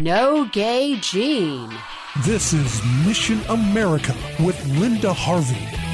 No gay Gene. This is Mission America with Linda Harvey.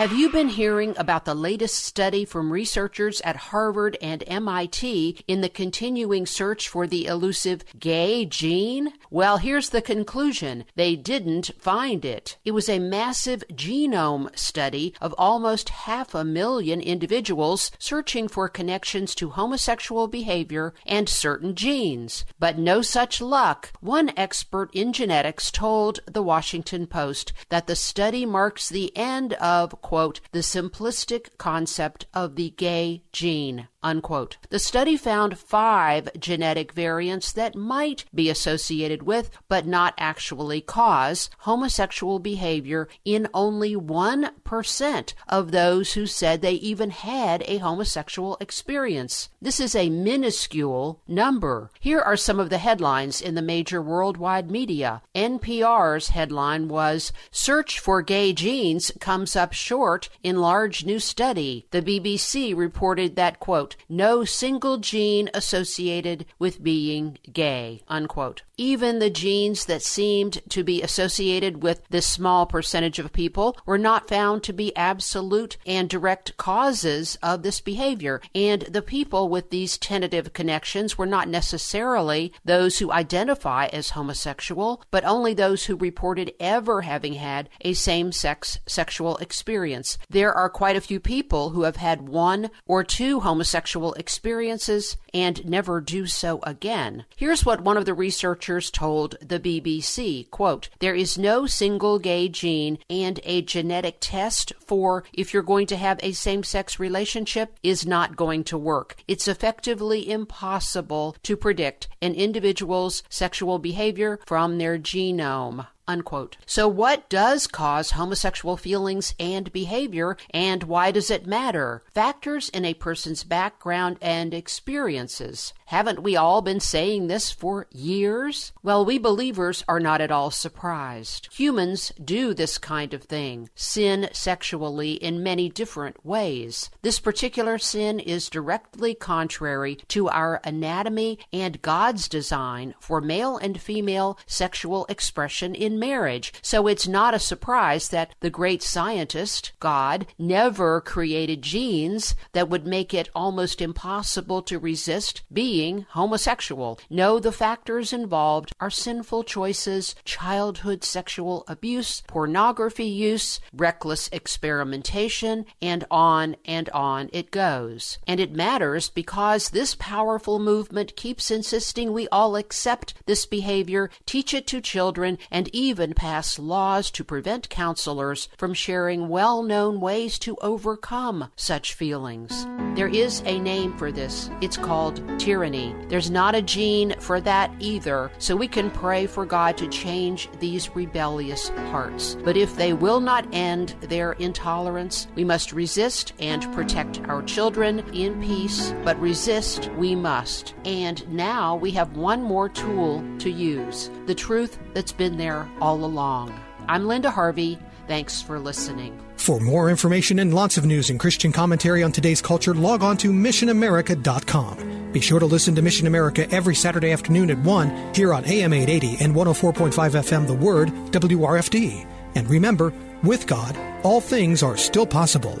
Have you been hearing about the latest study from researchers at Harvard and MIT in the continuing search for the elusive gay gene? Well, here's the conclusion. They didn't find it. It was a massive genome study of almost half a million individuals searching for connections to homosexual behavior and certain genes. But no such luck. One expert in genetics told the Washington Post that the study marks the end of quote, the simplistic concept of the gay gene, unquote. The study found five genetic variants that might be associated with, but not actually cause, homosexual behavior in only 1% of those who said they even had a homosexual experience. This is a minuscule number. Here are some of the headlines in the major worldwide media. NPR's headline was Search for Gay Genes Comes Up Short short in large new study. The BBC reported that, quote, no single gene associated with being gay, unquote. Even the genes that seemed to be associated with this small percentage of people were not found to be absolute and direct causes of this behavior. And the people with these tentative connections were not necessarily those who identify as homosexual, but only those who reported ever having had a same sex sexual experience. There are quite a few people who have had one or two homosexual experiences and never do so again. Here's what one of the researchers told the BBC, quote, "There is no single gay gene and a genetic test for if you're going to have a same-sex relationship is not going to work. It's effectively impossible to predict an individual's sexual behavior from their genome." Unquote. So, what does cause homosexual feelings and behavior, and why does it matter? Factors in a person's background and experiences. Haven't we all been saying this for years? Well, we believers are not at all surprised. Humans do this kind of thing, sin sexually in many different ways. This particular sin is directly contrary to our anatomy and God's design for male and female sexual expression in marriage. So it's not a surprise that the great scientist, God, never created genes that would make it almost impossible to resist being homosexual. No, the factors involved are sinful choices, childhood sexual abuse, pornography use, reckless experimentation, and on and on it goes. And it matters because this powerful movement keeps insisting we all accept this behavior, teach it to children, and even pass laws to prevent counselors from sharing well known ways to overcome such feelings. There is a name for this. It's called tyranny. There's not a gene for that either, so we can pray for God to change these rebellious hearts. But if they will not end their intolerance, we must resist and protect our children in peace, but resist we must. And now we have one more tool to use the truth that's been there all along. I'm Linda Harvey. Thanks for listening. For more information and lots of news and Christian commentary on today's culture, log on to missionamerica.com. Be sure to listen to Mission America every Saturday afternoon at 1 here on AM 880 and 104.5 FM The Word, WRFD. And remember, with God, all things are still possible.